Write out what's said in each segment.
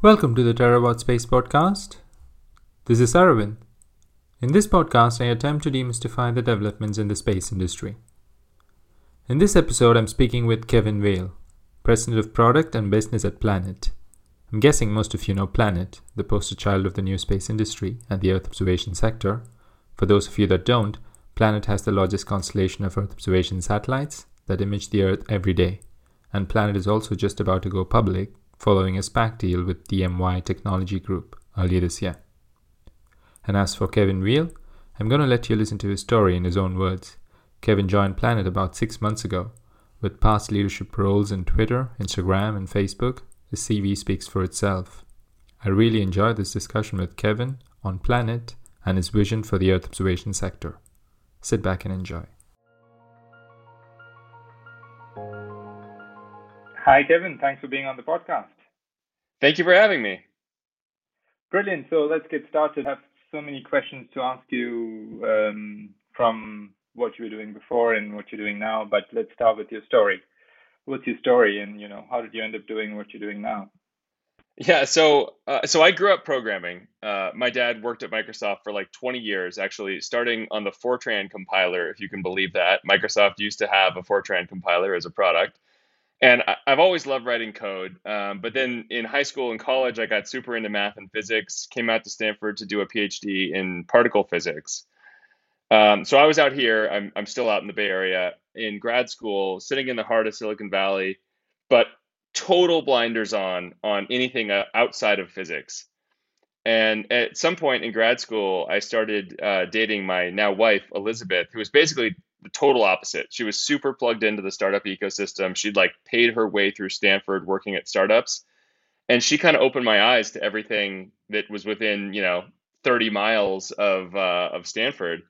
Welcome to the TerraWatch Space Podcast. This is Aravind. In this podcast, I attempt to demystify the developments in the space industry. In this episode, I'm speaking with Kevin Weil, President of Product and Business at Planet. I'm guessing most of you know Planet, the poster child of the new space industry and the Earth observation sector. For those of you that don't, Planet has the largest constellation of Earth observation satellites that image the Earth every day, and Planet is also just about to go public following a SPAC deal with DMY Technology Group earlier this year. And as for Kevin Weil, I'm going to let you listen to his story in his own words. Kevin joined Planet about six months ago. With past leadership roles in Twitter, Instagram, and Facebook, his CV speaks for itself. I really enjoyed this discussion with Kevin on Planet and his vision for the Earth observation sector. Sit back and enjoy. Hi, Kevin. Thanks for being on the podcast. Thank you for having me. Brilliant. So let's get started. I have so many questions to ask you um, from what you were doing before and what you're doing now, but let's start with your story. What's your story, and you know, how did you end up doing what you're doing now? Yeah, so uh, so I grew up programming. Uh, my dad worked at Microsoft for like 20 years, actually, starting on the Fortran compiler, if you can believe that. Microsoft used to have a Fortran compiler as a product and I, have always loved writing code. Um, but then in high school and college, I got super into math and physics. Came out to Stanford to do a PhD in particle physics. Um, so I was out here. I'm I'm still out in the Bay Area in grad school, sitting in the heart of Silicon Valley, but total blinders on on anything uh, outside of physics. And at some point in grad school, I started uh, dating my now wife Elizabeth, who was basically the total opposite. She was super plugged into the startup ecosystem. She'd like paid her way through Stanford working at startups. And she kind of opened my eyes to everything that was within, you know, 30 miles of uh, of Stanford.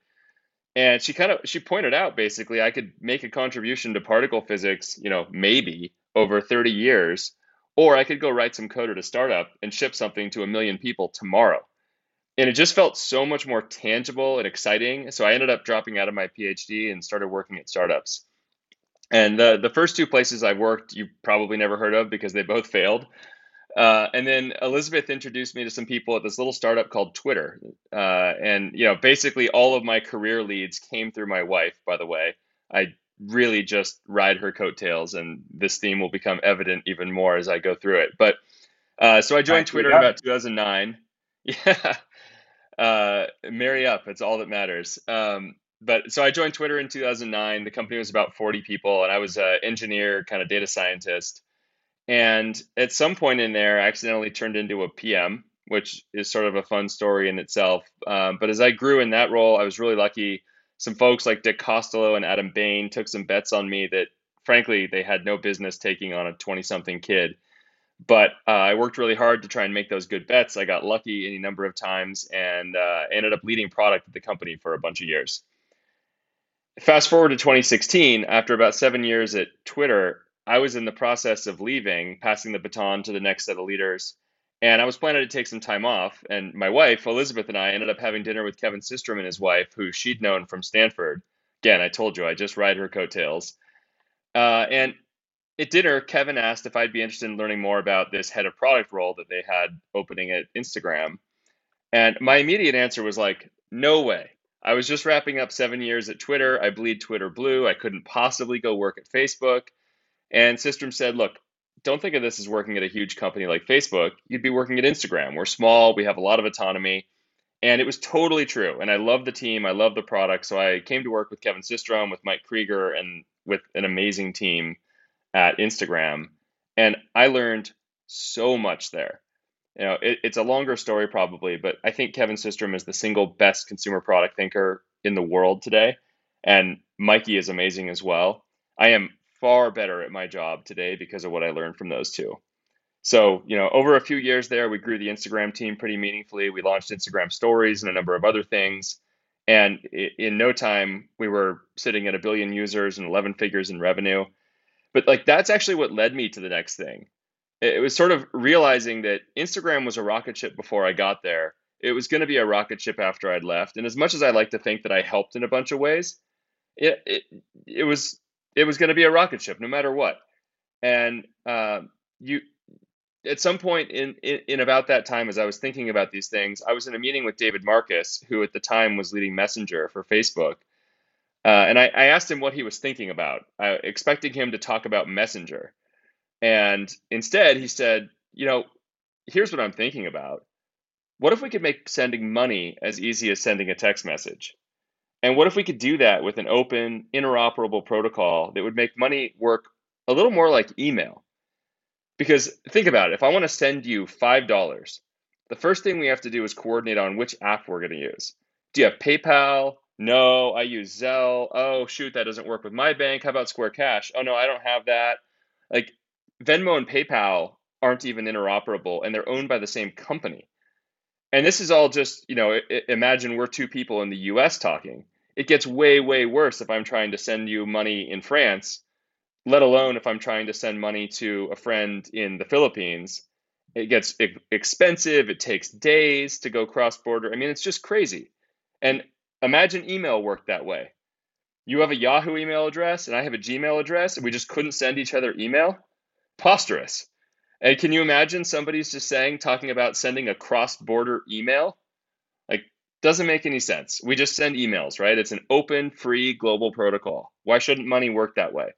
And she kind of she pointed out basically I could make a contribution to particle physics, you know, maybe over 30 years, or I could go write some code at a startup and ship something to a million people tomorrow and it just felt so much more tangible and exciting. So I ended up dropping out of my PhD and started working at startups. And the the first two places I worked, you probably never heard of because they both failed. Uh, and then Elizabeth introduced me to some people at this little startup called Twitter. Uh, and you know, basically all of my career leads came through my wife. By the way, I really just ride her coattails, and this theme will become evident even more as I go through it. But uh, so I joined Twitter in about 2009. Yeah uh, marry up. It's all that matters. Um, but so I joined Twitter in 2009. The company was about 40 people, and I was an engineer, kind of data scientist. And at some point in there, I accidentally turned into a PM, which is sort of a fun story in itself. Um, but as I grew in that role, I was really lucky. Some folks like Dick Costolo and Adam Bain took some bets on me that, frankly, they had no business taking on a 20 something kid. But uh, I worked really hard to try and make those good bets. I got lucky any number of times and uh, ended up leading product at the company for a bunch of years. Fast forward to 2016, after about seven years at Twitter, I was in the process of leaving, passing the baton to the next set of leaders. And I was planning to take some time off. And my wife, Elizabeth, and I ended up having dinner with Kevin Systrom and his wife, who she'd known from Stanford. Again, I told you, I just ride her coattails. Uh, and at dinner, Kevin asked if I'd be interested in learning more about this head of product role that they had opening at Instagram. And my immediate answer was like, no way. I was just wrapping up seven years at Twitter. I bleed Twitter blue. I couldn't possibly go work at Facebook. And Systrom said, look, don't think of this as working at a huge company like Facebook. You'd be working at Instagram. We're small, we have a lot of autonomy. And it was totally true. And I love the team, I love the product. So I came to work with Kevin Systrom, with Mike Krieger, and with an amazing team at Instagram, and I learned so much there. You know, it, it's a longer story probably, but I think Kevin Systrom is the single best consumer product thinker in the world today, and Mikey is amazing as well. I am far better at my job today because of what I learned from those two. So, you know, over a few years there, we grew the Instagram team pretty meaningfully. We launched Instagram stories and a number of other things. And in no time, we were sitting at a billion users and 11 figures in revenue. But like that's actually what led me to the next thing. It was sort of realizing that Instagram was a rocket ship before I got there. It was going to be a rocket ship after I'd left. And as much as I like to think that I helped in a bunch of ways, it it, it was it was going to be a rocket ship no matter what. And uh, you at some point in, in, in about that time, as I was thinking about these things, I was in a meeting with David Marcus, who at the time was leading Messenger for Facebook, uh, and I, I, asked him what he was thinking about, uh, expecting him to talk about Messenger, and instead he said, "You know, here's what I'm thinking about. What if we could make sending money as easy as sending a text message?" And what if we could do that with an open, interoperable protocol that would make money work a little more like email? Because think about it if I want to send you $5, the first thing we have to do is coordinate on which app we're going to use. Do you have PayPal? No, I use Zelle. Oh, shoot, that doesn't work with my bank. How about Square Cash? Oh, no, I don't have that. Like Venmo and PayPal aren't even interoperable and they're owned by the same company. And this is all just, you know, imagine we're two people in the US talking. It gets way, way worse if I'm trying to send you money in France let alone if I'm trying to send money to a friend in the Philippines. It gets expensive. It takes days to go cross border. I mean, it's just crazy. And imagine email worked that way. You have a Yahoo email address and I have a Gmail address, and we just couldn't send each other email? Preposterous. And can you imagine somebody's just saying, talking about sending a cross border email? Like, doesn't make any sense. We just send emails, right? It's an open, free global protocol. Why shouldn't money work that way?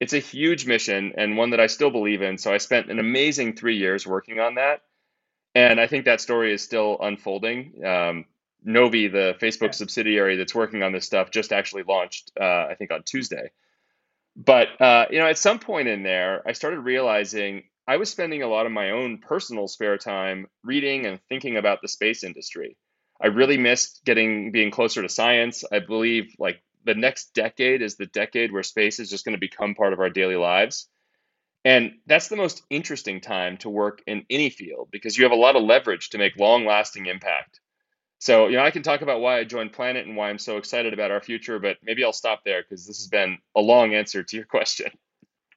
it's a huge mission and one that I still believe in. So I spent an amazing three years working on that. And I think that story is still unfolding. Um, Novi, the Facebook yeah. subsidiary that's working on this stuff, just actually launched, uh, I think, on Tuesday. But uh, you know, at some point in there, I started realizing I was spending a lot of my own personal spare time reading and thinking about the space industry. I really missed getting being closer to science. I believe like the next decade is the decade where space is just going to become part of our daily lives. And that's the most interesting time to work in any field because you have a lot of leverage to make long lasting impact. So, you know, I can talk about why I joined Planet and why I'm so excited about our future, but maybe I'll stop there because this has been a long answer to your question.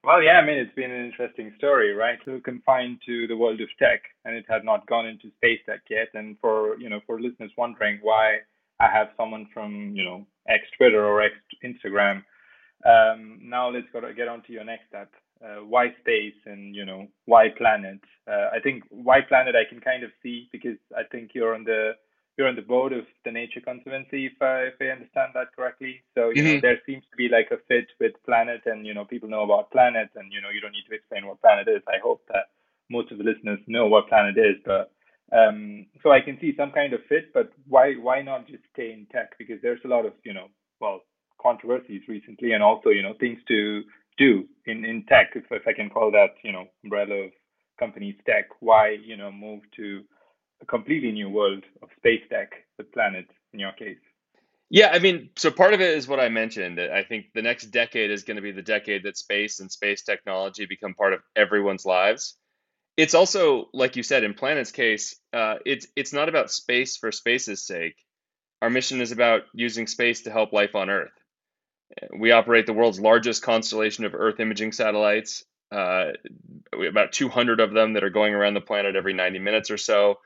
Well, yeah, I mean, it's been an interesting story, right? So confined to the world of tech, and it had not gone into space tech yet. And for you know, for listeners wondering why I have someone from you know X Twitter or X Instagram. Um, now let's go to get on to your next step. Uh, why space and you know why planet? Uh, I think why planet I can kind of see because I think you're on the you're on the board of the Nature Conservancy if I if I understand that correctly. So you mm-hmm. know there seems to be like a fit with planet and you know people know about planet and you know you don't need to explain what planet is. I hope that most of the listeners know what planet is, but um, so I can see some kind of fit, but why why not just stay in tech? Because there's a lot of you know well controversies recently, and also you know things to do in in tech, if if I can call that you know umbrella of companies tech. Why you know move to a completely new world of space tech, the planet in your case? Yeah, I mean, so part of it is what I mentioned. I think the next decade is going to be the decade that space and space technology become part of everyone's lives it's also like you said in Planet's case, uh, it's it's not about space for space's sake. Our mission is about using space to help life on Earth. We operate the world's largest constellation of Earth imaging satellites. Uh, about 200 of them that are going around the planet every 90 minutes or so.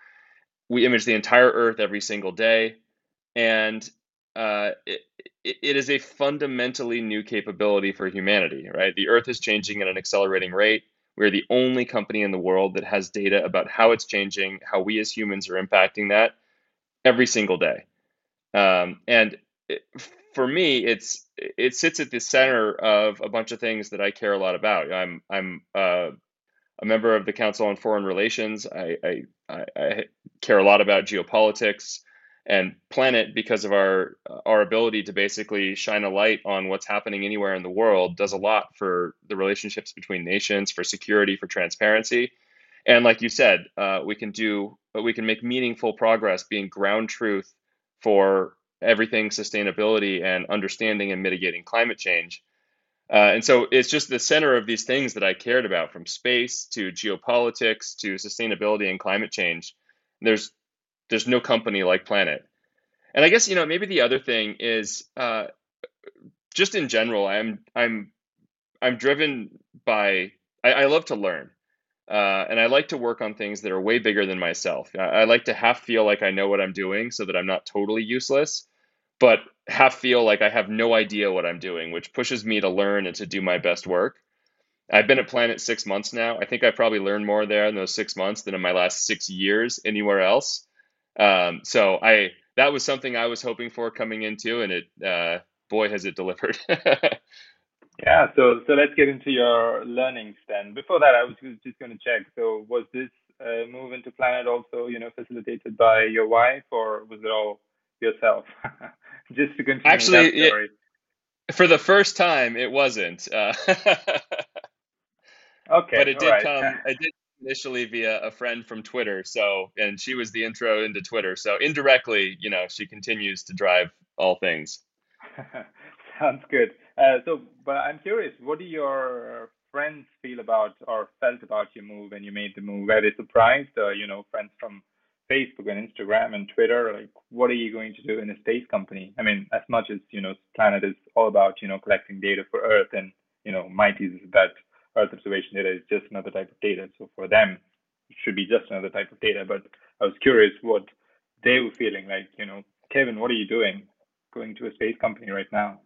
We image the entire Earth every single day, and uh, it, it is a fundamentally new capability for humanity. Right, the Earth is changing at an accelerating rate we're the only company in the world that has data about how it's changing, how we as humans are impacting that every single day. Um, and it, for me, it's it sits at the center of a bunch of things that I care a lot about. I'm I'm uh, a member of the Council on Foreign Relations. I, I, I care a lot about geopolitics and planet because of our our ability to basically shine a light on what's happening anywhere in the world does a lot for the relationships between nations for security for transparency and like you said uh, we can do but we can make meaningful progress being ground truth for everything sustainability and understanding and mitigating climate change uh, and so it's just the center of these things that i cared about from space to geopolitics to sustainability and climate change there's there's no company like Planet. And I guess you know maybe the other thing is uh, just in general, I'm I'm I'm driven by I, I love to learn. Uh, and I like to work on things that are way bigger than myself. I, I, like to half feel like I know what I'm doing so that I'm not totally useless, but half feel like I have no idea what I'm doing, which pushes me to learn and to do my best work. I've been at Planet six months now. I think I probably learned more there in those six months than in my last six years anywhere else. Um, so I that was something I was hoping for coming into, and it uh, boy has it delivered. yeah. So so let's get into your learnings then. Before that, I was just going to check. So was this uh, move into Planet also, you know, facilitated by your wife, or was it all yourself? just to continue Actually, that story. It, for the first time, it wasn't. Uh, Okay. But it did right. come. It did initially via a friend from Twitter. So, and she was the intro into Twitter. So indirectly, you know, she continues to drive all things. Sounds good. Uh, so, but I'm curious, what do your friends feel about or felt about your move when you made the move? Were they surprised? Uh, you know, friends from Facebook and Instagram and Twitter, like, what are you going to do in a space company? I mean, as much as you know, Planet is all about you know collecting data for Earth, and you know, Mighty's is that Earth observation data is just another type of data. So for them, it should be just another type of data. But I was curious what they were feeling like. You know, Kevin, what are you doing? Going to a space company right now?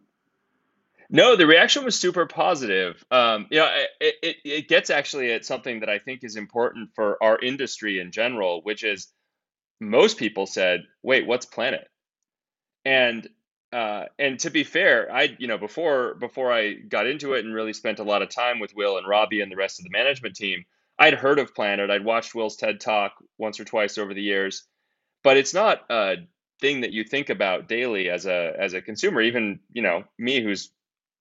No, the reaction was super positive. Um, you know, it, it, it gets actually at something that I think is important for our industry in general, which is most people said, "Wait, what's Planet?" And uh, and to be fair, I you know before before I got into it and really spent a lot of time with Will and Robbie and the rest of the management team, I'd heard of Planet. I'd watched Will's TED Talk once or twice over the years, but it's not a thing that you think about daily as a as a consumer. Even you know me, who's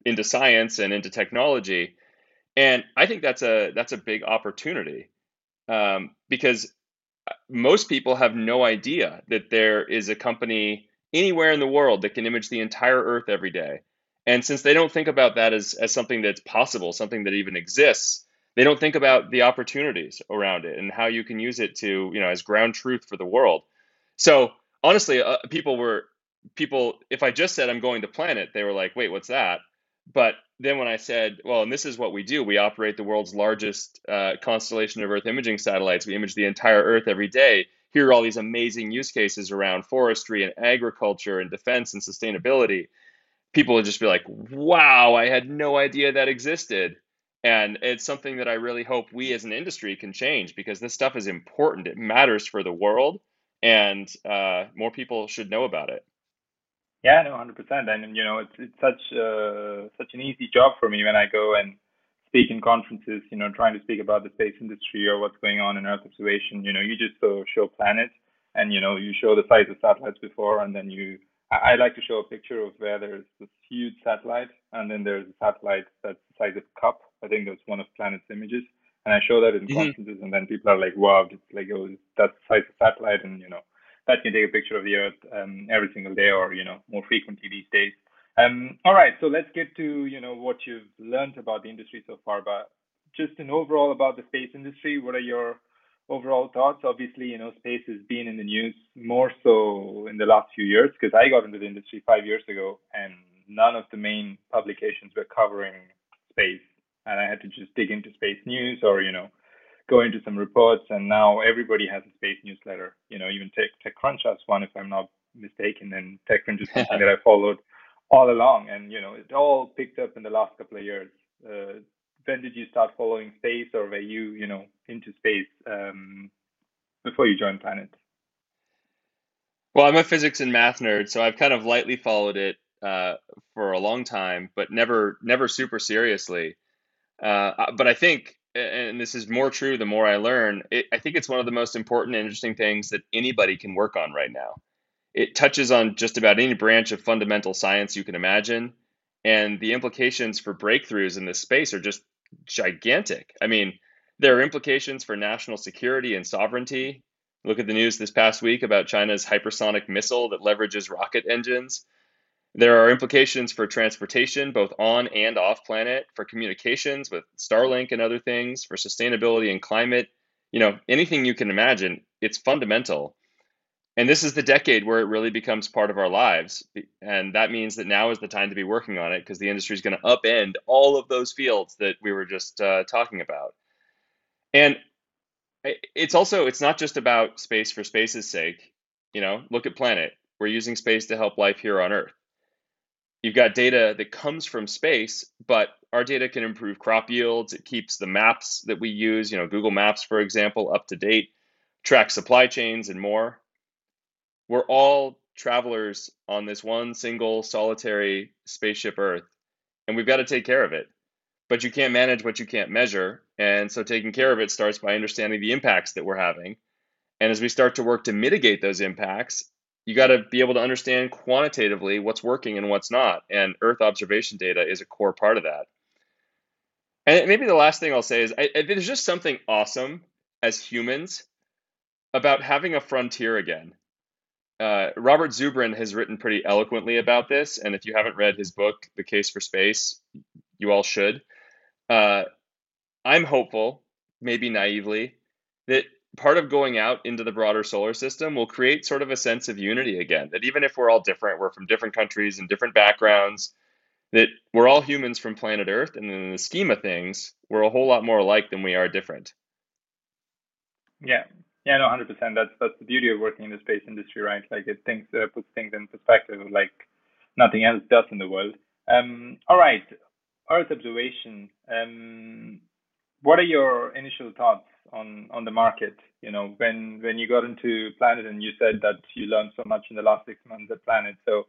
into science and into technology, and I think that's a that's a big opportunity um, because most people have no idea that there is a company anywhere in the world that can image the entire Earth every day. And since they don't think about that as, as something that's possible, something that even exists, they don't think about the opportunities around it and how you can use it to, you know, as ground truth for the world. So honestly, uh, people were people. If I just said I'm going to Planet, they were like, "Wait, what's that?" But then when I said, "Well, and this is what we do: we operate the world's largest uh, constellation of Earth imaging satellites. We image the entire Earth every day here are all these amazing use cases around forestry and agriculture and defense and sustainability. People would just be like, wow, I had no idea that existed. And it's something that I really hope we as an industry can change because this stuff is important. It matters for the world, and uh, more people should know about it. Yeah, no, hundred percent. And you know, it's it's such uh, such an easy job for me when I go and speak in conferences, you know, trying to speak about the space industry or what's going on in Earth observation, you know, you just uh, show planets and, you know, you show the size of satellites before and then you, I, I like to show a picture of where there's this huge satellite and then there's a satellite that's the size of a cup. I think that's one of Planet's images. And I show that in mm-hmm. conferences and then people are like, wow, it's like, oh, that's the size of satellite and, you know, that can take a picture of the Earth um, every single day or, you know, more frequently these days. Um, all right, so let's get to you know what you've learned about the industry so far, but just an overall about the space industry. What are your overall thoughts? Obviously, you know, space has been in the news more so in the last few years because I got into the industry five years ago, and none of the main publications were covering space, and I had to just dig into space news or you know go into some reports, and now everybody has a space newsletter. You know, even Tech TechCrunch has one, if I'm not mistaken, and TechCrunch is something that I followed all along, and you know it all picked up in the last couple of years. Uh, when did you start following space, or were you you know into space um, before you joined Planet? Well, I'm a physics and math nerd, so I've kind of lightly followed it uh, for a long time, but never never super seriously. Uh, but I think, and this is more true the more I learn, it, I think it's one of the most important and interesting things that anybody can work on right now it touches on just about any branch of fundamental science you can imagine. And the implications for breakthroughs in this space are just gigantic. I mean, there are implications for national security and sovereignty. Look at the news this past week about China's hypersonic missile that leverages rocket engines. There are implications for transportation, both on and off planet, for communications with Starlink and other things, for sustainability and climate. You know, anything you can imagine, it's fundamental. And this is the decade where it really becomes part of our lives. And that means that now is the time to be working on it because the industry is going to upend all of those fields that we were just uh, talking about. And it's also, it's not just about space for space's sake. You know, look at Planet. We're using space to help life here on Earth. You've got data that comes from space, but our data can improve crop yields. It keeps the maps that we use, you know, Google Maps, for example, up to date, track supply chains and more. We're all travelers on this one single solitary spaceship Earth, and we've got to take care of it. But you can't manage what you can't measure. And so taking care of it starts by understanding the impacts that we're having. And as we start to work to mitigate those impacts, you got to be able to understand quantitatively what's working and what's not. And Earth observation data is a core part of that. And maybe the last thing I'll say is I, I, there's just something awesome as humans about having a frontier again. Uh, Robert Zubrin has written pretty eloquently about this, and if you haven't read his book, The Case for Space, you all should. Uh, I'm hopeful, maybe naively, that part of going out into the broader solar system will create sort of a sense of unity again. That even if we're all different, we're from different countries and different backgrounds, that we're all humans from planet Earth, and in the scheme of things, we're a whole lot more alike than we are different. Yeah, yeah, no, hundred percent. That's that's the beauty of working in the space industry, right? Like it thinks uh, puts things in perspective, like nothing else does in the world. Um, all right, Earth observation. Um, what are your initial thoughts on on the market? You know, when when you got into Planet, and you said that you learned so much in the last six months at Planet. So,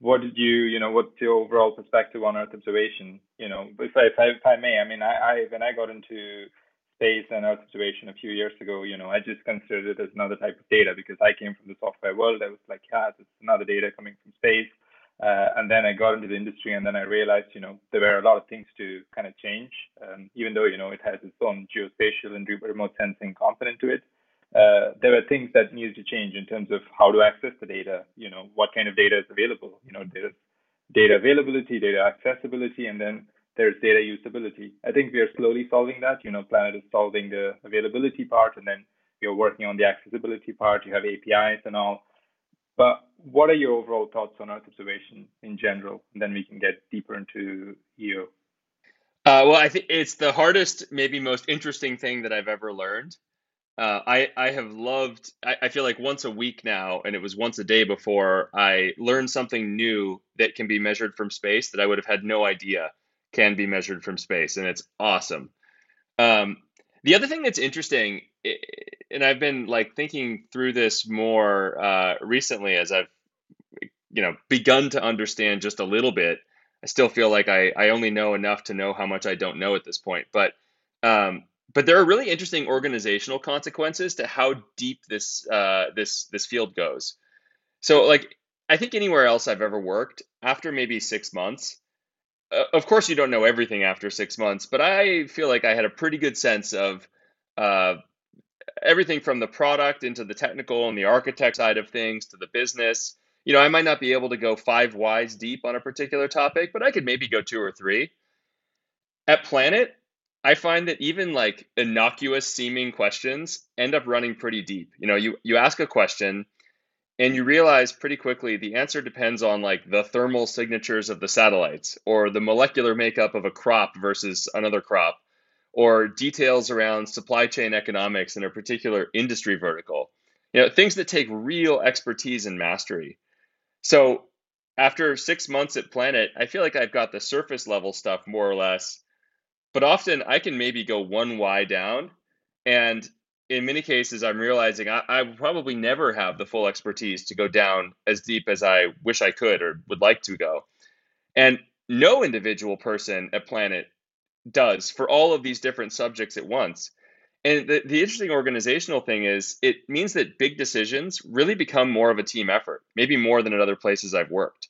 what did you, you know, what's your overall perspective on Earth observation? You know, if I if I, if I may, I mean, I, I when I got into space and Earth observation a few years ago, you know, I just considered it as another type of data because I came from the software world. I was like, yeah, it's another data coming from space. Uh, and then I got into the industry, and then I realized, you know, there were a lot of things to kind of change. Um, even though you know it has its own geospatial and remote sensing component to it, uh, there were things that needed to change in terms of how to access the data. You know, what kind of data is available. You know, there's data availability, data accessibility, and then there's data usability. I think we are slowly solving that. You know, Planet is solving the availability part, and then we are working on the accessibility part. You have APIs and all. But what are your overall thoughts on Earth observation in general? And then we can get deeper into EO. Uh, well, I think it's the hardest, maybe most interesting thing that I've ever learned. Uh, I I have loved. I, I, feel like once a week now, and it was once a day before. I learned something new that can be measured from space that I would have had no idea can be measured from space, and it's awesome. Um, the other thing that's interesting, and I've been like thinking through this more uh, recently as I've you know begun to understand just a little bit. I still feel like I, I only know enough to know how much I don't know at this point, but um, but there are really interesting organizational consequences to how deep this uh, this this field goes. So like I think anywhere else I've ever worked, after maybe six months, of course you don't know everything after six months, but I feel like I had a pretty good sense of uh, everything from the product into the technical and the architect side of things to the business. You know, I might not be able to go five whys deep on a particular topic, but I could maybe go two or three. At Planet, I find that even like innocuous seeming questions end up running pretty deep. You know, you you ask a question and you realize pretty quickly the answer depends on like the thermal signatures of the satellites or the molecular makeup of a crop versus another crop or details around supply chain economics in a particular industry vertical. You know, things that take real expertise and mastery. So, after 6 months at Planet, I feel like I've got the surface level stuff more or less but often I can maybe go one Y down. And in many cases, I'm realizing I, I probably never have the full expertise to go down as deep as I wish I could or would like to go. And no individual person at Planet does for all of these different subjects at once. And the, the interesting organizational thing is it means that big decisions really become more of a team effort, maybe more than at other places I've worked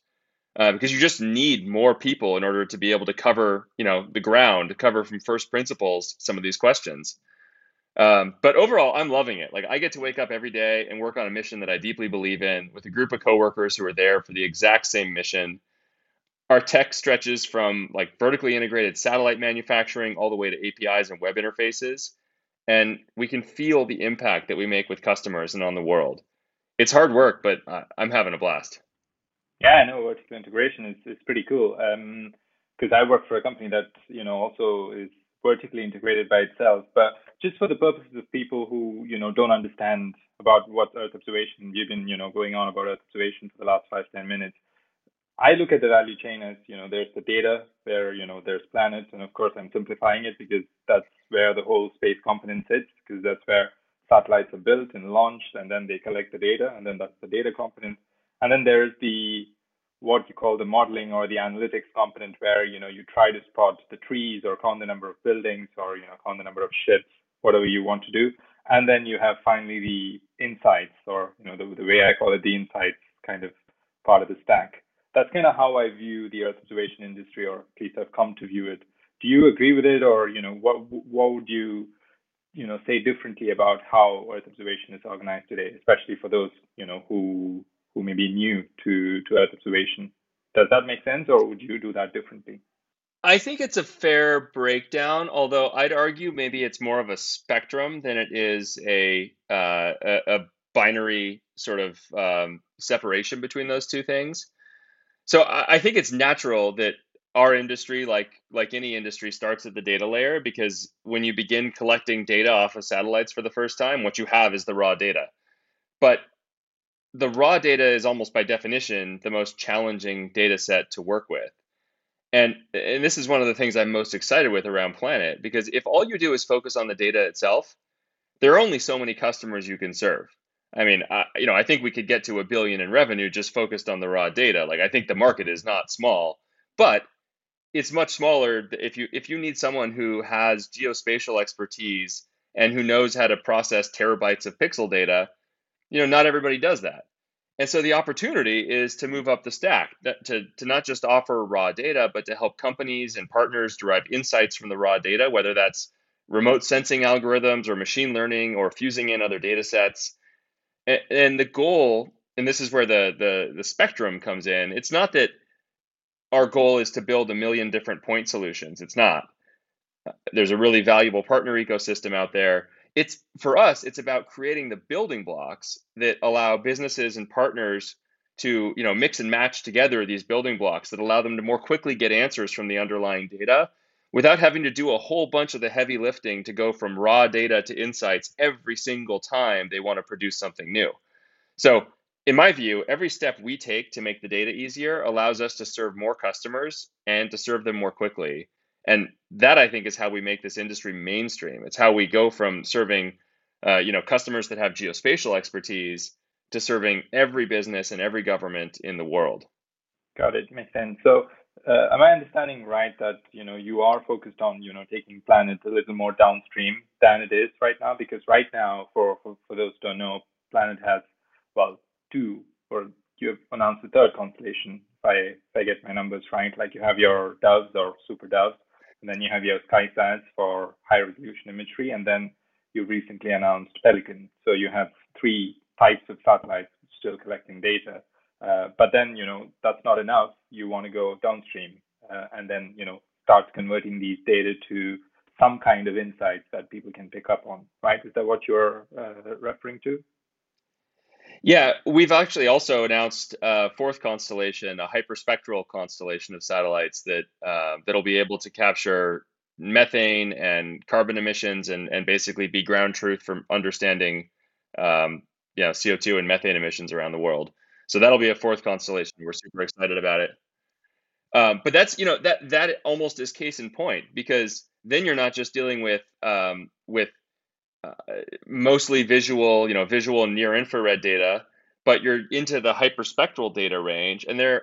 uh, because you just need more people in order to be able to cover, you know, the ground, cover from first principles some of these questions. Um, but overall, I'm loving it. Like I get to wake up every day and work on a mission that I deeply believe in with a group of coworkers who are there for the exact same mission. Our tech stretches from like vertically integrated satellite manufacturing all the way to APIs and web interfaces. And we can feel the impact that we make with customers and on the world. It's hard work, but I'm having a blast. Yeah, no, vertical integration is, is pretty cool. Because um, I work for a company that you know also is vertically integrated by itself. But just for the purposes of people who you know don't understand about what Earth observation, you've been you know going on about Earth observation for the last five ten minutes. I look at the value chain as, you know, there's the data where, you know, there's planets. And of course, I'm simplifying it because that's where the whole space component sits, because that's where satellites are built and launched, and then they collect the data, and then that's the data component. And then there's the what you call the modeling or the analytics component, where you know you try to spot the trees or count the number of buildings or you know count the number of ships, whatever you want to do. And then you have finally the insights, or you know the, the way I call it, the insights kind of part of the stack that's kind of how I view the Earth observation industry, or at least I've come to view it. Do you agree with it, or you know, what what would you you know say differently about how Earth observation is organized today, especially for those you know who who may be new to to Earth observation? Does that make sense, or would you do that differently? I think it's a fair breakdown, although I'd argue maybe it's more of a spectrum than it is a uh, a, a, binary sort of um, separation between those two things. So I, I think it's natural that our industry, like like any industry, starts at the data layer because when you begin collecting data off of satellites for the first time, what you have is the raw data. But the raw data is almost by definition the most challenging data set to work with. And, and this is one of the things I'm most excited with around Planet because if all you do is focus on the data itself, there are only so many customers you can serve. I mean, I, you know, I think we could get to a billion in revenue just focused on the raw data. Like, I think the market is not small, but it's much smaller if you if you need someone who has geospatial expertise and who knows how to process terabytes of pixel data. You know, not everybody does that. And so the opportunity is to move up the stack, to, to not just offer raw data, but to help companies and partners derive insights from the raw data, whether that's remote sensing algorithms or machine learning or fusing in other data sets. And, the goal and this is where the, the the spectrum comes in it's not that our goal is to build a million different point solutions it's not. There's a really valuable partner ecosystem out there it's for us it's about creating the building blocks that allow businesses and partners to you know mix and match together these building blocks that allow them to more quickly get answers from the underlying data without having to do a whole bunch of the heavy lifting to go from raw data to insights every single time they want to produce something new. So, in my view, every step we take to make the data easier allows us to serve more customers and to serve them more quickly. And that I think is how we make this industry mainstream. It's how we go from serving, uh, you know, customers that have geospatial expertise to serving every business and every government in the world. Got it. Makes sense. So uh, am I understanding right that you know you are focused on you know taking Planet a little more downstream than it is right now? Because right now, for for, for those who don't know, Planet has well two, or you have announced the third constellation. If I if I get my numbers right, like you have your Doves or Super Doves, and then you have your SkySats for high resolution imagery, and then you recently announced Pelican. So you have three types of satellites still collecting data. Uh, but then, you know, that's not enough. You want to go downstream uh, and then, you know, start converting these data to some kind of insights that people can pick up on, right? Is that what you're uh, referring to? Yeah, we've actually also announced a fourth constellation, a hyperspectral constellation of satellites that uh, that'll be able to capture methane and carbon emissions and, and basically be ground truth for understanding um, you know, CO2 and methane emissions around the world. So that'll be a fourth constellation. We're super excited about it. Um, but that's you know that that almost is case in point because then you're not just dealing with um, with mostly visual, you know, visual near infrared data, but you're into the hyperspectral data range, and there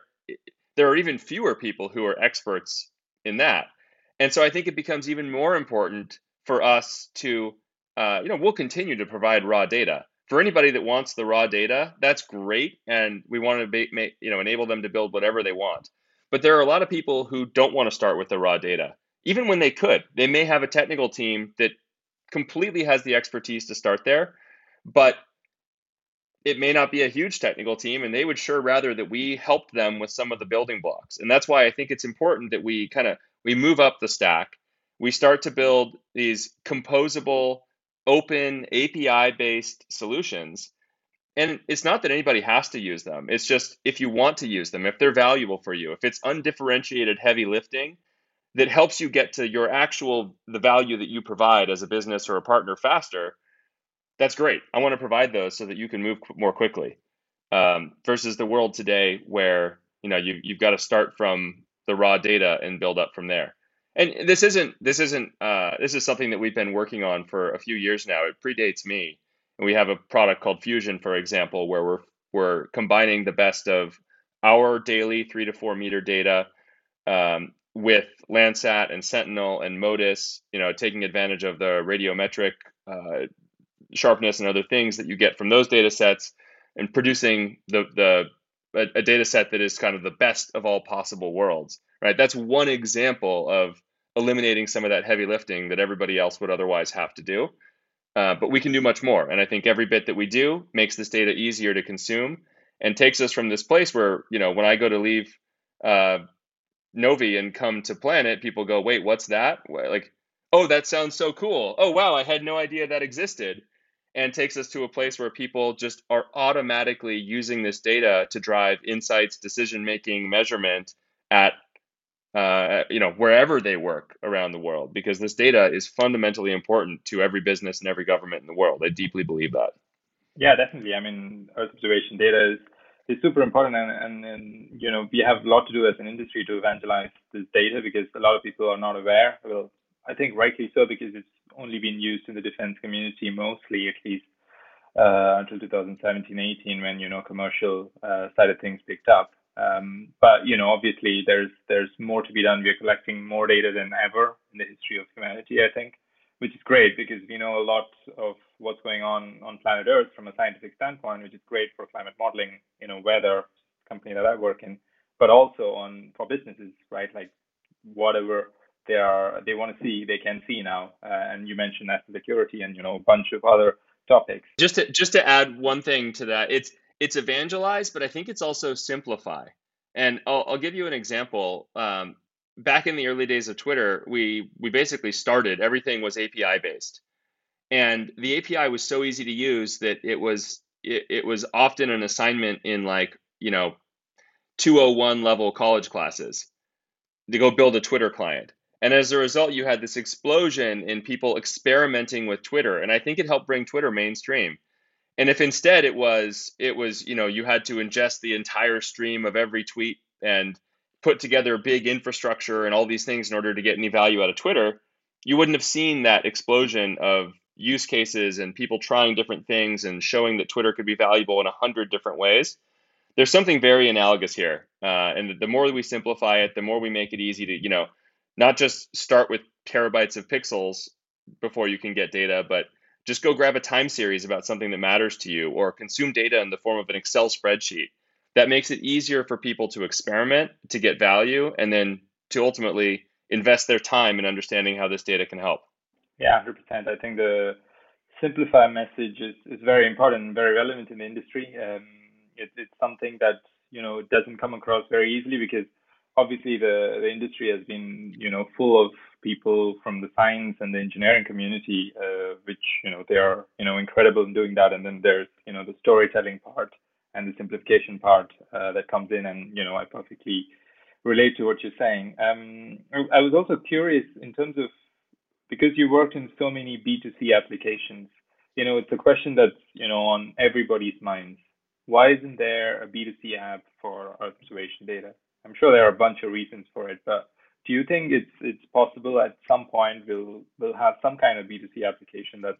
there are even fewer people who are experts in that. And so I think it becomes even more important for us to, uh, you know, we'll continue to provide raw data, for anybody that wants the raw data, that's great, and we want to be, make, you know enable them to build whatever they want. But there are a lot of people who don't want to start with the raw data, even when they could. They may have a technical team that completely has the expertise to start there, but it may not be a huge technical team, and they would sure rather that we help them with some of the building blocks. And that's why I think it's important that we kind of we move up the stack. We start to build these composable open API based solutions. And it's not that anybody has to use them. It's just if you want to use them, if they're valuable for you, if it's undifferentiated heavy lifting that helps you get to your actual the value that you provide as a business or a partner faster, that's great. I want to provide those so that you can move more quickly. Um, versus the world today where You know, you you've got to start from the raw data and build up from there. And this isn't this isn't uh, this is something that we've been working on for a few years now. It predates me, and we have a product called Fusion, for example, where we're we're combining the best of our daily three to four meter data um, with Landsat and Sentinel and MODIS, you know, taking advantage of the radiometric uh, sharpness and other things that you get from those data sets and producing the, the a, a data set that is kind of the best of all possible worlds, right? That's one example of eliminating some of that heavy lifting that everybody else would otherwise have to do. Uh, but we can do much more. And I think every bit that we do makes this data easier to consume and takes us from this place where, you know, when I go to leave uh, Novi and come to Planet, people go, wait, what's that? Like, oh, that sounds so cool. Oh, wow, I had no idea that existed. And takes us to a place where people just are automatically using this data to drive insights, decision making, measurement at uh, you know wherever they work around the world because this data is fundamentally important to every business and every government in the world. I deeply believe that. Yeah, definitely. I mean, Earth observation data is is super important, and, and, and you know we have a lot to do as an industry to evangelize this data because a lot of people are not aware. Well, I think rightly so because it's only been used in the defense community mostly, at least uh, until 2017-18 when you know commercial uh, side of things picked up. Um, but you know, obviously, there's there's more to be done. We're collecting more data than ever in the history of humanity, I think, which is great because we know a lot of what's going on on planet Earth from a scientific standpoint, which is great for climate modeling. You know, weather company that I work in, but also on for businesses, right? Like whatever they are they want to see, they can see now. Uh, and you mentioned national security and you know a bunch of other topics. Just to just to add one thing to that, it's it's evangelize, but I think it's also simplify. And I'll, I'll give you an example. Um, back in the early days of Twitter, we we basically started everything was API based, and the API was so easy to use that it was it, it was often an assignment in like you know 201 level college classes to go build a Twitter client. And as a result, you had this explosion in people experimenting with Twitter, and I think it helped bring Twitter mainstream. And if instead it was it was you know you had to ingest the entire stream of every tweet and put together big infrastructure and all these things in order to get any value out of Twitter, you wouldn't have seen that explosion of use cases and people trying different things and showing that Twitter could be valuable in a hundred different ways. There's something very analogous here, uh, and the more we simplify it, the more we make it easy to you know not just start with terabytes of pixels before you can get data, but just go grab a time series about something that matters to you or consume data in the form of an Excel spreadsheet. That makes it easier for people to experiment, to get value, and then to ultimately invest their time in understanding how this data can help. Yeah, 100%. I think the simplify message is, is very important and very relevant in the industry. Um, it, it's something that you know doesn't come across very easily because obviously the, the industry has been you know full of people from the science and the engineering community, uh, which you know they are you know incredible in doing that. And then there's you know the storytelling part and the simplification part uh, that comes in, and you know I perfectly relate to what you're saying. Um, I was also curious in terms of because you worked in so many B2C applications. You know, it's a question that's you know on everybody's minds. Why isn't there a B2C app for observation data? I'm sure there are a bunch of reasons for it, but do you think it's it's possible at some point we'll we'll have some kind of B2C application that's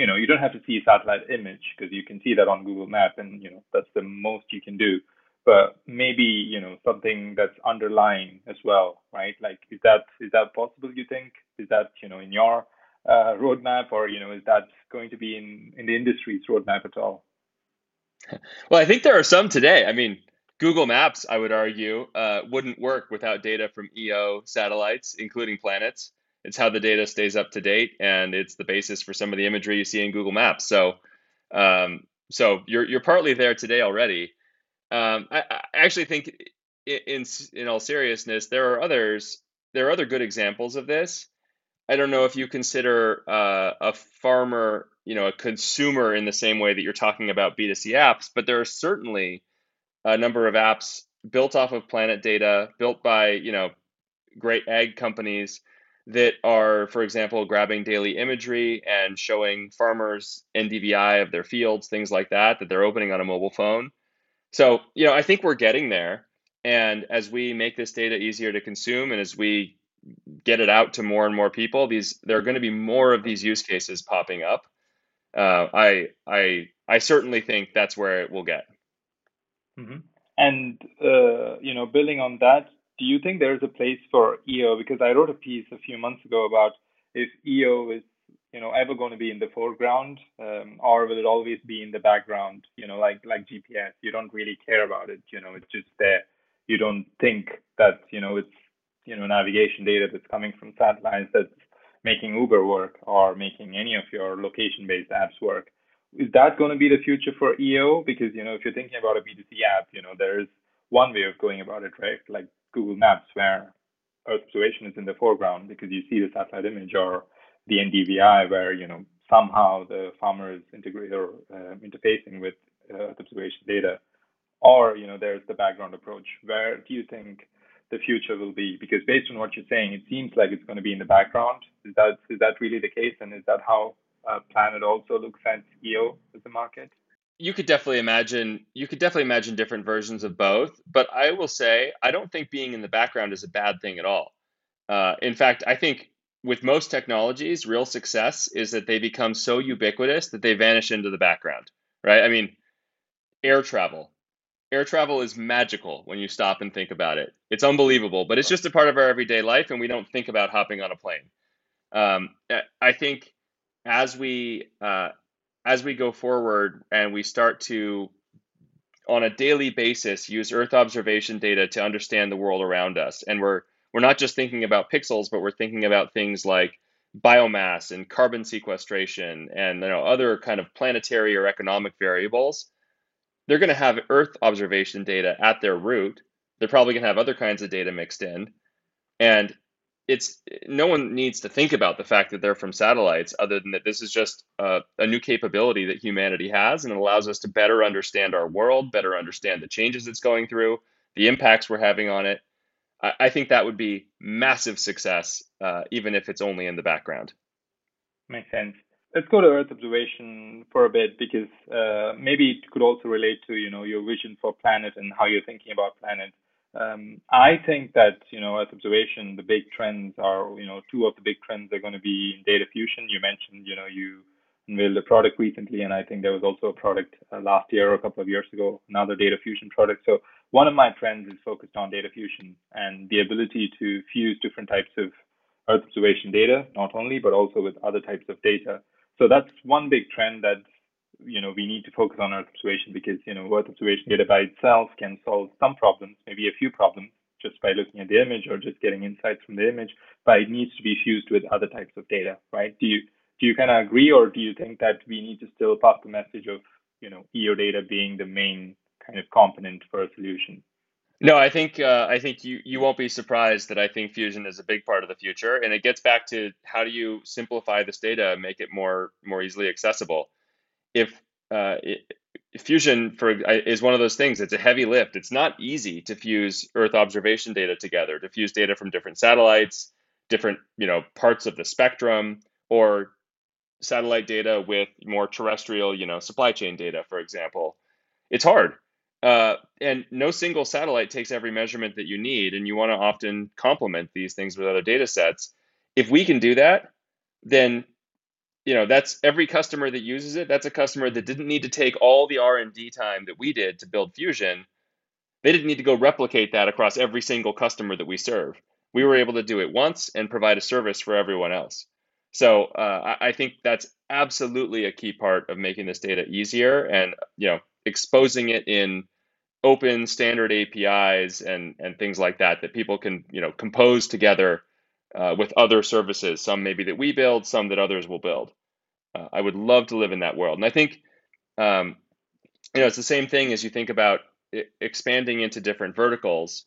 you know you don't have to see a satellite image because you can see that on Google Map and you know that's the most you can do. But maybe you know something that's underlying as well right? Like is that is that possible you think? Is that you know in your uh, roadmap or you know is that going to be in in the industry's roadmap at all? Well i think there are some today. I mean Google Maps, I would argue, uh, wouldn't work without data from EO satellites, including Planet's. It's how the data stays up to date, and it's the basis for some of the imagery you see in Google Maps. So, um, so you're you're partly there today already. Um, I, I, actually think, in in all seriousness, there are others. There are other good examples of this. I don't know if you consider uh, a farmer, you know, a consumer in the same way that you're talking about B2C apps, but there are certainly a number of apps built off of planet data, built by you know great ag companies that are, for example, grabbing daily imagery and showing farmers NDVI of their fields, things like that, that they're opening on a mobile phone. So, you know, I think we're getting there. And as we make this data easier to consume and as we get it out to more and more people, these there are going to be more of these use cases popping up. Uh, I I I certainly think that's where it will get. Mm-hmm. And uh, you know, building on that, do you think there is a place for EO? Because I wrote a piece a few months ago about if EO is you know ever going to be in the foreground um, or will it always be in the background you know like like gps you don't really care about it you know it's just there. You don't think that you know it's you know navigation data that's coming from satellites that's making uber work or making any of your location based apps work. Is that going to be the future for eo because you know if you're thinking about a b2c app you know there's one way of going about it right? Like google maps where earth observation is in the foreground because you see the satellite image or the ndvi where you know somehow the farmer is integrated or uh, interfacing with uh, observation data. Or you know there's the background approach. Where do you think the future will be? Because based on what you're saying it seems like it's going to be in the background. Is that is that really the case? And is that how uh, planet also looks at eo as a market you could definitely imagine you could definitely imagine different versions of both but i will say i don't think being in the background is a bad thing at all uh, in fact i think with most technologies real success is that they become so ubiquitous that they vanish into the background right i mean air travel air travel is magical when you stop and think about it. It's unbelievable, but it's just a part of our everyday life, and we don't think about hopping on a plane. Um, I think as we uh, as we go forward and we start to on a daily basis use Earth observation data to understand the world around us, and we're we're not just thinking about pixels, but we're thinking about things like biomass and carbon sequestration and you know other kind of planetary or economic variables they're going to have Earth observation data at their root. They're probably going to have other kinds of data mixed in. And it's no one needs to think about the fact that they're from satellites other than that this is just a, a, new capability that humanity has and it allows us to better understand our world better understand the changes it's going through the impacts we're having on it. I, I think that would be massive success uh, even if it's only in the background. Makes sense. Let's go to Earth observation for a bit because uh, maybe it could also relate to you know your vision for planet and how you're thinking about planet. Um, I think that you know Earth observation, the big trends are you know two of the big trends are going to be in data fusion. You mentioned you know you unveiled a product recently, and I think there was also a product uh, last year or a couple of years ago, another data fusion product. So one of my trends is focused on data fusion and the ability to fuse different types of Earth observation data, not only but also with other types of data so that's one big trend that you know we need to focus on Earth observation because you know Earth observation data by itself can solve some problems, maybe a few problems, just by looking at the image or just getting insights from the image, but it needs to be fused with other types of data, right? Do you do you kind of agree, or do you think that we need to still pass the message of you know EO data being the main kind of component for a solution? No, I think uh, I think you you won't be surprised that I think fusion is a big part of the future, and it gets back to how do you simplify this data, make it more more easily accessible. If uh, it, fusion for is one of those things, it's a heavy lift. It's not easy to fuse Earth observation data together, to fuse data from different satellites, different you know parts of the spectrum, or satellite data with more terrestrial you know supply chain data, for example. It's hard uh, and no single satellite takes every measurement that you need, and you want to often complement these things with other data sets. If we can do that, then you know that's every customer that uses it. That's a customer that didn't need to take all the R and D time that we did to build Fusion. They didn't need to go replicate that across every single customer that we serve. We were able to do it once and provide a service for everyone else. So uh, I think that's absolutely a key part of making this data easier and you know exposing it in open standard APIs and and things like that that people can you know compose together uh, with other services. Some maybe that we build, some that others will build. Uh, I would love to live in that world, and I think um, you know it's the same thing as you think about expanding into different verticals.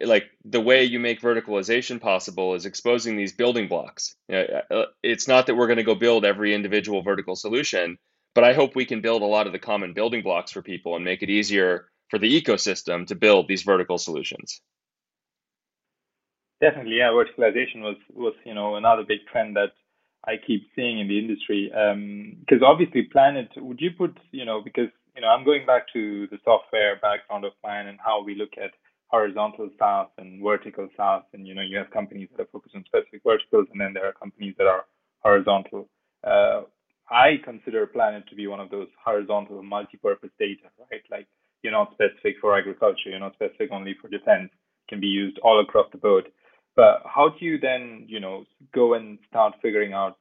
Like the way you make verticalization possible is exposing these building blocks. You know, uh, it's not that we're going to go build every individual vertical solution but I hope we can build a lot of the common building blocks for people and make it easier for the ecosystem to build these vertical solutions. Definitely, yeah. Verticalization was was you know another big trend that I keep seeing in the industry. Because um, obviously, Planet, would you put you know because you know I'm going back to the software background of mine and how we look at horizontal SaaS and vertical SaaS, and you know you have companies that are focused on specific verticals, and then there are companies that are horizontal. Uh, I consider Planet to be one of those horizontal multi-purpose data, right? Like you're not specific for agriculture, you're not specific only for defense, can be used all across the board. But how do you then, you know, go and start figuring out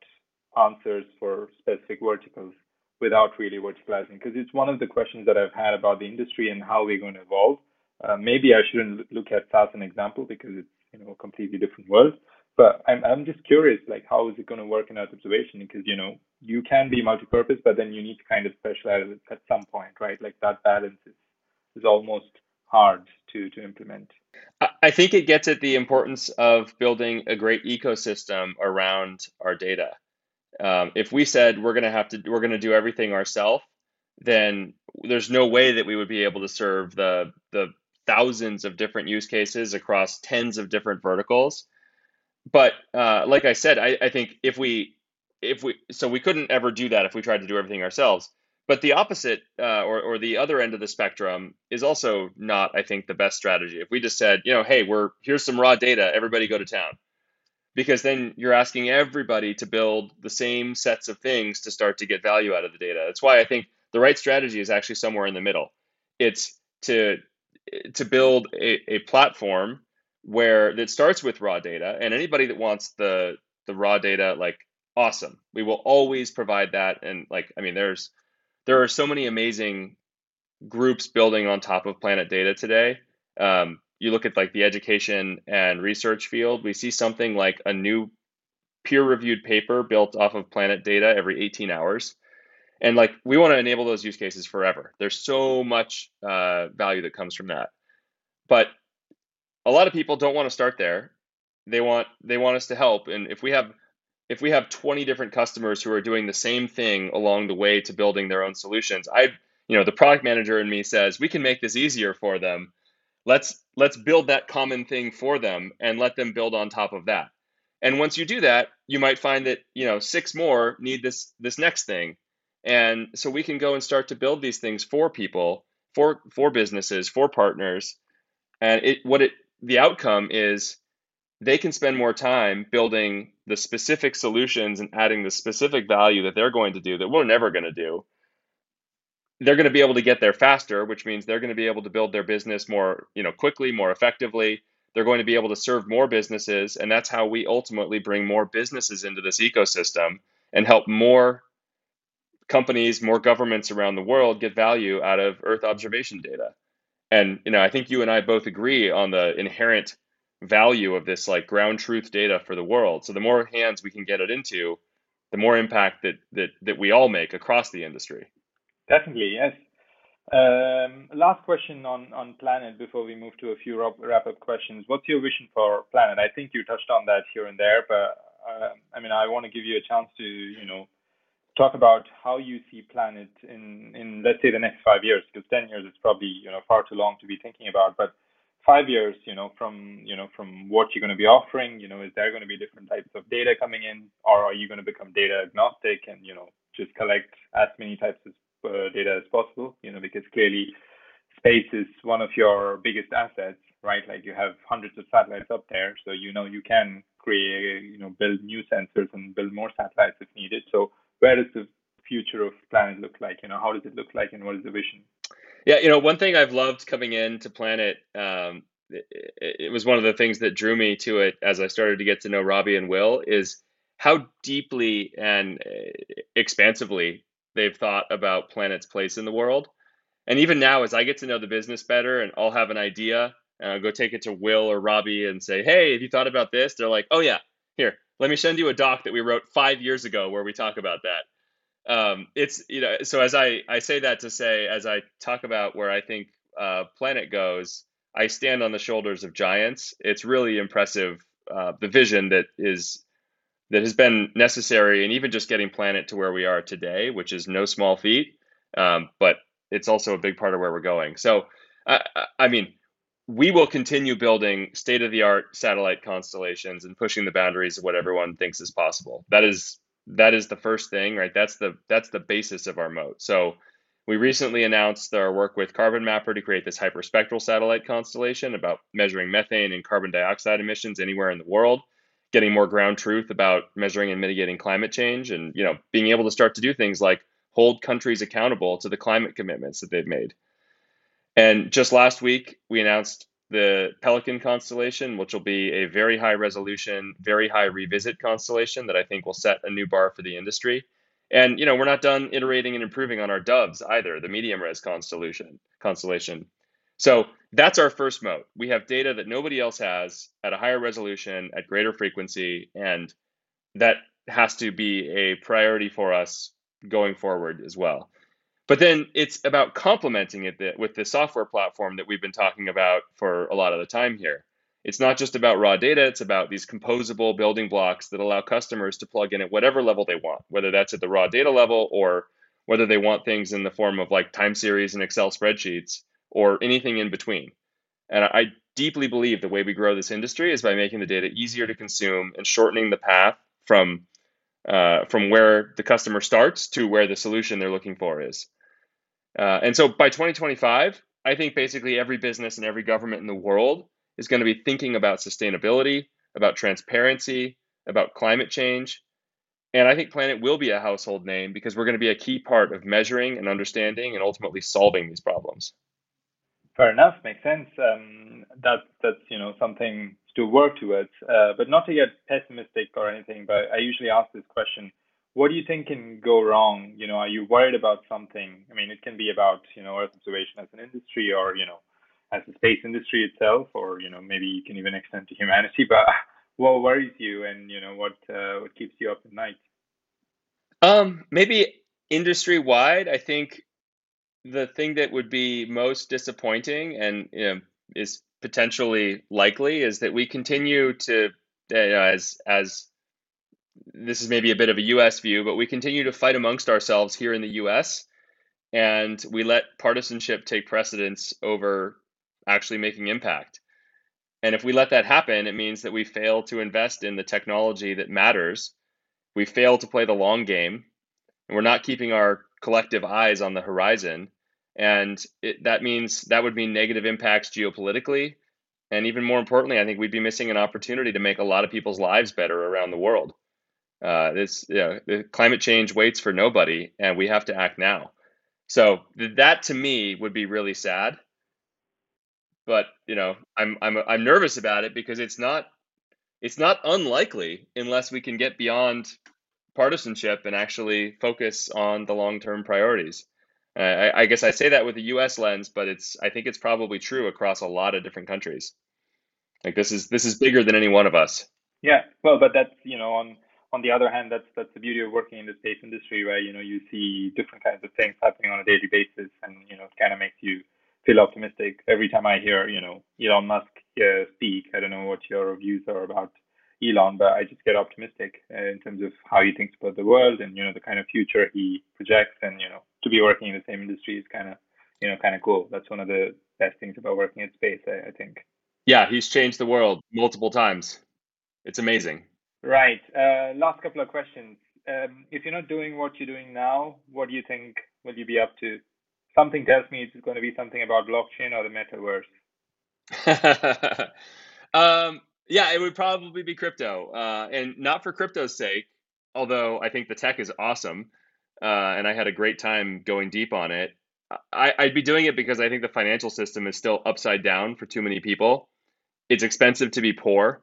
answers for specific verticals without really verticalizing? Because it's one of the questions that I've had about the industry and how we're going to evolve. Uh, maybe I shouldn't look at SaaS as an example because it's you know a completely different world. But I'm I'm just curious, like how is it going to work in Earth observation? Because you know you can be multi-purpose, but then you need to kind of specialize at some point, right? Like that balance is is almost hard to to implement. I think it gets at the importance of building a great ecosystem around our data. Um, if we said we're going to have to we're going to do everything ourselves, then there's no way that we would be able to serve the the thousands of different use cases across tens of different verticals. But uh, like I said, I, I think if we if we so we couldn't ever do that if we tried to do everything ourselves. But the opposite uh, or, or the other end of the spectrum is also not, I think, the best strategy. If we just said, you know, hey, we're here's some raw data, everybody go to town, because then you're asking everybody to build the same sets of things to start to get value out of the data. That's why I think the right strategy is actually somewhere in the middle. It's to to build a, a platform where that starts with raw data, and anybody that wants the the raw data, like awesome, we will always provide that. And like, I mean, there's there are so many amazing groups building on top of Planet Data today. Um, you look at like the education and research field, we see something like a new peer-reviewed paper built off of Planet Data every 18 hours. And like we want to enable those use cases forever. There's so much uh, value that comes from that. But a lot of people don't want to start there. They want they want us to help. And if we have if we have 20 different customers who are doing the same thing along the way to building their own solutions, I, you know, the product manager in me says we can make this easier for them. Let's let's build that common thing for them and let them build on top of that. And once you do that, you might find that, you know, six more need this this next thing. And so we can go and start to build these things for people, for for businesses, for partners. And it what it the outcome is they can spend more time building the specific solutions and adding the specific value that they're going to do that we're never going to do. They're going to be able to get there faster which means they're going to be able to build their business more you know quickly more effectively. They're going to be able to serve more businesses and that's how we ultimately bring more businesses into this ecosystem and help more companies more governments around the world get value out of earth observation data. And you know i think you and i both agree on the inherent value of this like ground truth data for the world. So the more hands we can get it into, the more impact that that that we all make across the industry. Definitely, yes. Um, last question on on Planet before we move to a few wrap up questions. What's your vision for Planet? I think you touched on that here and there, but uh, I mean, I want to give you a chance to you know talk about how you see Planet in in let's say the next five years, because ten years is probably you know far too long to be thinking about, but five years, you know, from you know from what you're going to be offering, you know, is there going to be different types of data coming in, or are you going to become data agnostic and you know just collect as many types of uh, data as possible? You know, because clearly space is one of your biggest assets, right? Like you have hundreds of satellites up there, so you know you can create, you know, build new sensors and build more satellites if needed. So where does the future of Planet look like? You know, how does it look like, and what is the vision? Yeah, you know, one thing I've loved coming into Planet, um, it, it, was one of the things that drew me to it as I started to get to know Robbie and Will is how deeply and uh, expansively they've thought about Planet's place in the world. And even now, as I get to know the business better and I'll have an idea and I'll go take it to Will or Robbie and say, hey, have you thought about this? They're like, oh, yeah, here, let me send you a doc that we wrote five years ago where we talk about that um, it's you know so as I I say that to say as I talk about where I think uh, Planet goes, I stand on the shoulders of giants. It's really impressive uh, the vision that is that has been necessary, and even just getting Planet to where we are today, which is no small feat. Um, but it's also a big part of where we're going. So I, I mean, we will continue building state of the art satellite constellations and pushing the boundaries of what everyone thinks is possible. That is that is the first thing right that's the that's the basis of our moat so We recently announced our work with Carbon Mapper to create this hyperspectral satellite constellation about measuring methane and carbon dioxide emissions anywhere in the world, getting more ground truth about measuring and mitigating climate change, and you know, being able to start to do things like hold countries accountable to the climate commitments that they've made. And just last week, we announced the Pelican constellation, which will be a very high resolution, very high revisit constellation that I think will set a new bar for the industry. And you know, we're not done iterating and improving on our doves either, the medium res constellation constellation. So that's our first moat. We have data that nobody else has at a higher resolution, at greater frequency, and that has to be a priority for us going forward as well. But then it's about complementing it with the software platform that we've been talking about for a lot of the time here. It's not just about raw data, it's about these composable building blocks that allow customers to plug in at whatever level they want, whether that's at the raw data level or whether they want things in the form of like time series and Excel spreadsheets or anything in between. And I deeply believe the way we grow this industry is by making the data easier to consume and shortening the path from uh, from where the customer starts to where the solution they're looking for is. Uh, and so by 2025, I think basically every business and every government in the world is going to be thinking about sustainability, about transparency, about climate change. And I think Planet will be a household name because we're going to be a key part of measuring and understanding and ultimately solving these problems. Fair enough, makes sense. Um, that that's you know something to work towards, uh, but not to get pessimistic or anything. But I usually ask this question: What do you think can go wrong? You know, are you worried about something? I mean, it can be about you know Earth observation as an industry, or you know as the space industry itself, or you know maybe you can even extend to humanity. But what worries you, and you know what uh, what keeps you up at night? Um, maybe industry wide. I think the thing that would be most disappointing and you know, is potentially likely is that we continue to uh, as as this is maybe a bit of a US view, but we continue to fight amongst ourselves here in the US and we let partisanship take precedence over actually making impact. And if we let that happen, it means that we fail to invest in the technology that matters. We fail to play the long game. And we're not keeping our collective eyes on the horizon. And it, that means that would mean negative impacts geopolitically. And even more importantly, I think we'd be missing an opportunity to make a lot of people's lives better around the world. Uh, this, you know, the climate change waits for nobody, and we have to act now. So that to me would be really sad but you know, I'm I'm I'm nervous about it because it's not it's not unlikely unless we can get beyond partisanship and actually focus on the long-term priorities. Uh, I, I guess I say that with a U.S. lens, but it's I think it's probably true across a lot of different countries. Like this is this is bigger than any one of us. Yeah, well, but that's you know on on the other hand, that's that's the beauty of working in the space industry, where you know you see different kinds of things happening on a daily basis, and you know it kind of makes you feel optimistic every time I hear, you know, Elon Musk uh, speak. I don't know what your views are about Elon, but I just get optimistic uh, in terms of how he thinks about the world and you know the kind of future he projects. And you know, to be working in the same industry is kind of you know kind of cool. That's one of the best things about working in space, I, I think. Yeah, he's changed the world multiple times. It's amazing. Right. Uh, last couple of questions. Um, if you're not doing what you're doing now, what do you think will you be up to something tells me it's going to be something about blockchain or the metaverse. um, yeah, it would probably be crypto, uh, and not for crypto's sake. Although I think the tech is awesome, uh, and I had a great time going deep on it. I, I'd be doing it because I think the financial system is still upside down for too many people. It's expensive to be poor,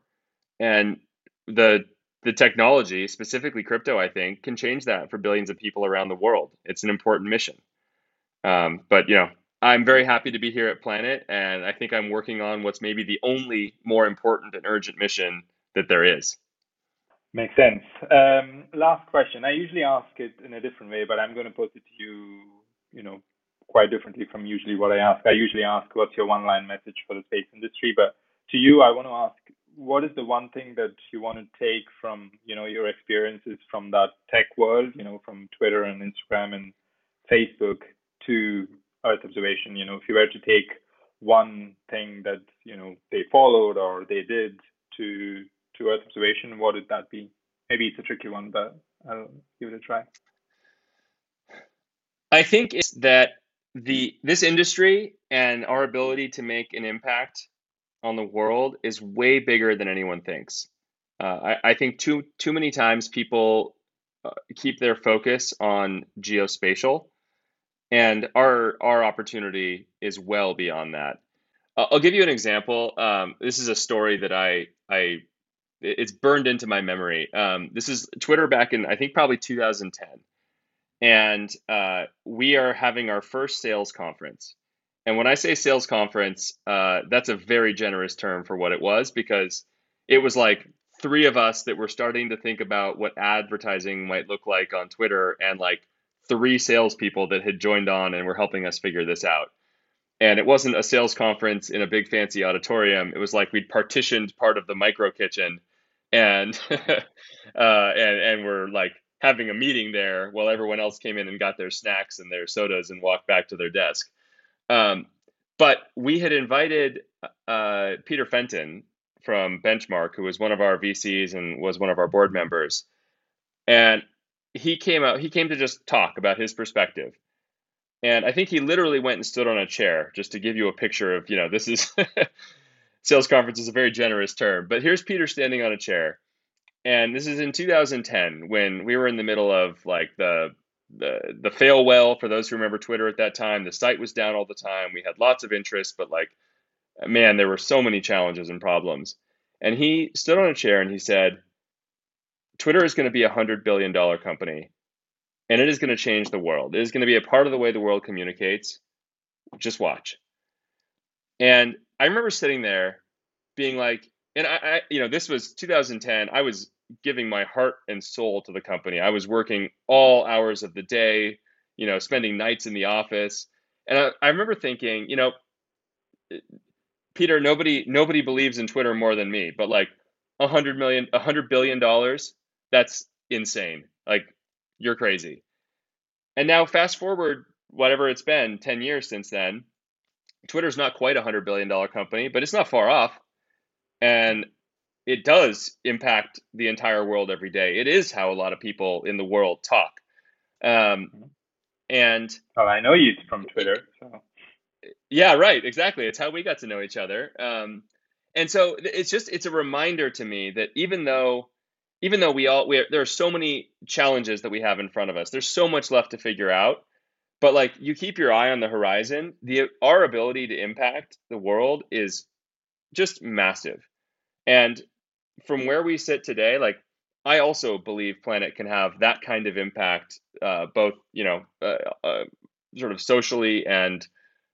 and the the technology, specifically crypto, I think, can change that for billions of people around the world. It's an important mission. Um, but you know, I'm very happy to be here at Planet, and I think I'm working on what's maybe the only more important and urgent mission that there is. Makes sense. Um, last question. I usually ask it in a different way, but I'm going to put it to you, you know, quite differently from usually what I ask. I usually ask, what's your one-line message for the space industry? But to you, I want to ask, what is the one thing that you want to take from, you know, your experiences from that tech world, you know, from Twitter and Instagram and Facebook to Earth observation. You know, if you were to take one thing that you know they followed or they did to to Earth observation, what would that be? Maybe it's a tricky one, but I'll give it a try. I think it's that the this industry and our ability to make an impact on the world is way bigger than anyone thinks. Uh, I, I, think too too many times people uh, keep their focus on geospatial, and our our opportunity is well beyond that. Uh, I'll give you an example. Um, this is a story that I I it's burned into my memory. Um, this is Twitter back in I think probably 2010, and uh, we are having our first sales conference. And when I say sales conference, uh, that's a very generous term for what it was because it was like three of us that were starting to think about what advertising might look like on Twitter, and like three salespeople that had joined on and were helping us figure this out. And it wasn't a sales conference in a big fancy auditorium. It was like we'd partitioned part of the micro kitchen, and uh, and and we're like having a meeting there while everyone else came in and got their snacks and their sodas and walked back to their desk. Um, but we had invited uh, Peter Fenton, from Benchmark, who was one of our VCs and was one of our board members. And he came out, he came to just talk about his perspective. And I think he literally went and stood on a chair just to give you a picture of, you know, this is sales conference is a very generous term, but here's Peter standing on a chair. And this is in 2010 when we were in the middle of like the the the fail whale for those who remember Twitter at that time. The site was down all the time. We had lots of interest, but like man, there were so many challenges and problems. And he stood on a chair and he said, Twitter is going to be a $100 billion company and it is going to change the world. It is going to be a part of the way the world communicates. Just watch. And I remember sitting there being like, and I, I, you know, this was 2010. I was giving my heart and soul to the company. I was working all hours of the day, you know, spending nights in the office. And I, I remember thinking, you know, eh, Peter, nobody nobody believes in Twitter more than me, but like a hundred million, a hundred billion dollars, that's insane. Like you're crazy. And now fast forward, whatever it's been, 10 years since then, Twitter's not quite a hundred billion dollar company, but it's not far off. And it does impact the entire world every day. It is how a lot of people in the world talk. Um, and well, I know you from Twitter. So. Yeah, right. Exactly. It's how we got to know each other. Um, and so it's just it's a reminder to me that even though even though we all we are, there are so many challenges that we have in front of us, there's so much left to figure out. But like you keep your eye on the horizon, the our ability to impact the world is just massive. And from where we sit today, like I also believe Planet can have that kind of impact, uh, both you know, uh, uh, sort of socially and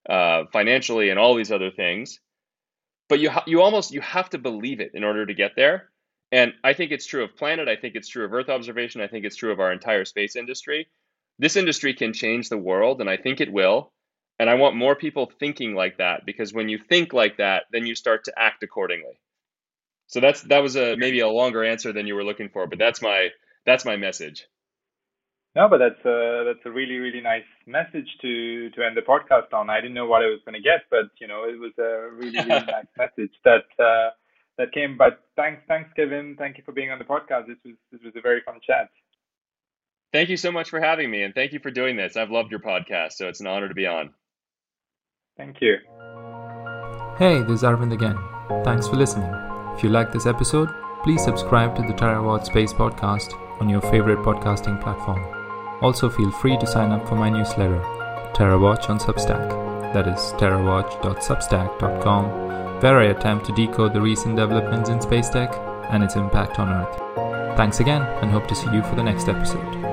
uh, financially, and all these other things. But you ha- you almost you have to believe it in order to get there. And I think it's true of Planet. I think it's true of Earth observation. I think it's true of our entire space industry. This industry can change the world, and I think it will. And I want more people thinking like that because when you think like that, then you start to act accordingly. So that's that was a maybe a longer answer than you were looking for, but that's my that's my message. No, but that's a that's a really really nice message to to end the podcast on. I didn't know what I was going to get, but you know it was a really really nice message that uh, that came. But thanks thanks Kevin, thank you for being on the podcast. This was this was a very fun chat. Thank you so much for having me, and thank you for doing this. I've loved your podcast, so it's an honor to be on. Thank you. Hey, this is Arvind again. Thanks for listening. If you like this episode, please subscribe to the TerraWatch Space Podcast on your favorite podcasting platform. Also, feel free to sign up for my newsletter, TerraWatch on Substack. That is terrawatch.substack.com, where I attempt to decode the recent developments in space tech and its impact on Earth. Thanks again, and hope to see you for the next episode.